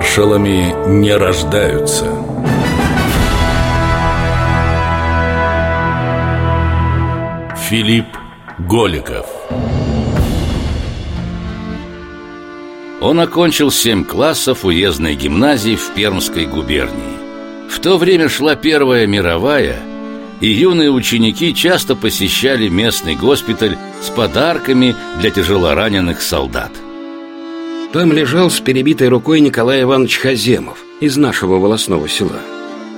Маршалами не рождаются. Филипп Голиков Он окончил семь классов уездной гимназии в Пермской губернии. В то время шла Первая мировая, и юные ученики часто посещали местный госпиталь с подарками для тяжелораненых солдат. Там лежал с перебитой рукой Николай Иванович Хаземов из нашего волосного села.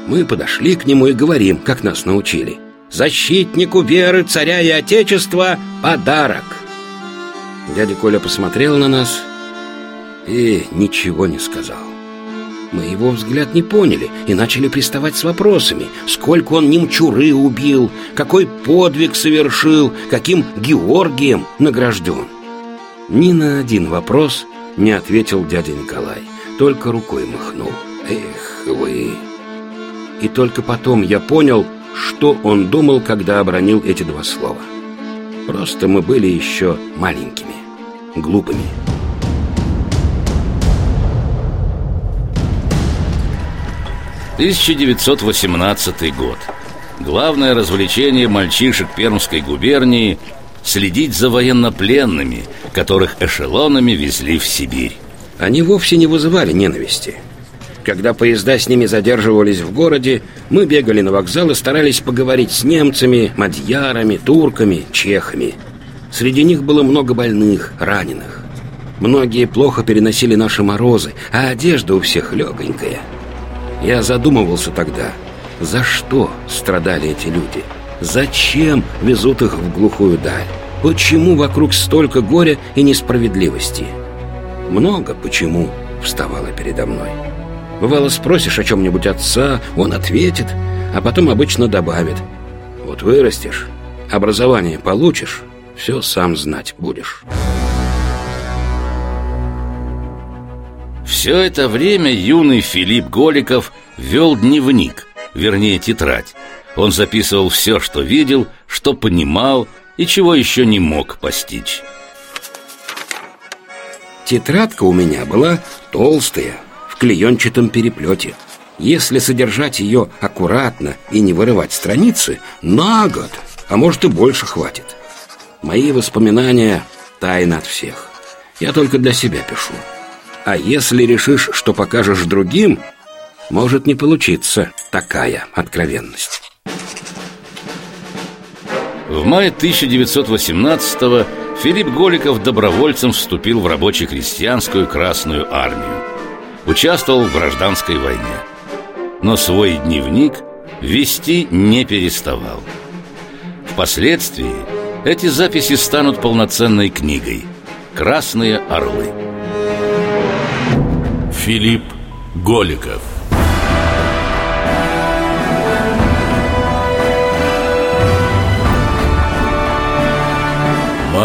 Мы подошли к нему и говорим, как нас научили. «Защитнику веры, царя и отечества подарок!» Дядя Коля посмотрел на нас и ничего не сказал. Мы его взгляд не поняли и начали приставать с вопросами. Сколько он немчуры убил, какой подвиг совершил, каким Георгием награжден. Ни на один вопрос не ответил дядя Николай, только рукой махнул. Эх вы! И только потом я понял, что он думал, когда обронил эти два слова. Просто мы были еще маленькими, глупыми. 1918 год. Главное развлечение мальчишек Пермской губернии – следить за военнопленными, которых эшелонами везли в Сибирь. Они вовсе не вызывали ненависти. Когда поезда с ними задерживались в городе, мы бегали на вокзал и старались поговорить с немцами, мадьярами, турками, чехами. Среди них было много больных, раненых. Многие плохо переносили наши морозы, а одежда у всех легонькая – я задумывался тогда, за что страдали эти люди? Зачем везут их в глухую даль? Почему вокруг столько горя и несправедливости? Много почему вставало передо мной. Бывало, спросишь о чем-нибудь отца, он ответит, а потом обычно добавит. Вот вырастешь, образование получишь, все сам знать будешь. Все это время юный Филипп Голиков вел дневник, вернее тетрадь. Он записывал все, что видел, что понимал и чего еще не мог постичь. Тетрадка у меня была толстая, в клеенчатом переплете. Если содержать ее аккуратно и не вырывать страницы, на год, а может и больше хватит. Мои воспоминания тайны от всех. Я только для себя пишу. А если решишь, что покажешь другим, может не получиться такая откровенность. В мае 1918-го Филипп Голиков добровольцем вступил в рабоче-крестьянскую Красную Армию. Участвовал в гражданской войне. Но свой дневник вести не переставал. Впоследствии эти записи станут полноценной книгой «Красные орлы». Филипп Голиков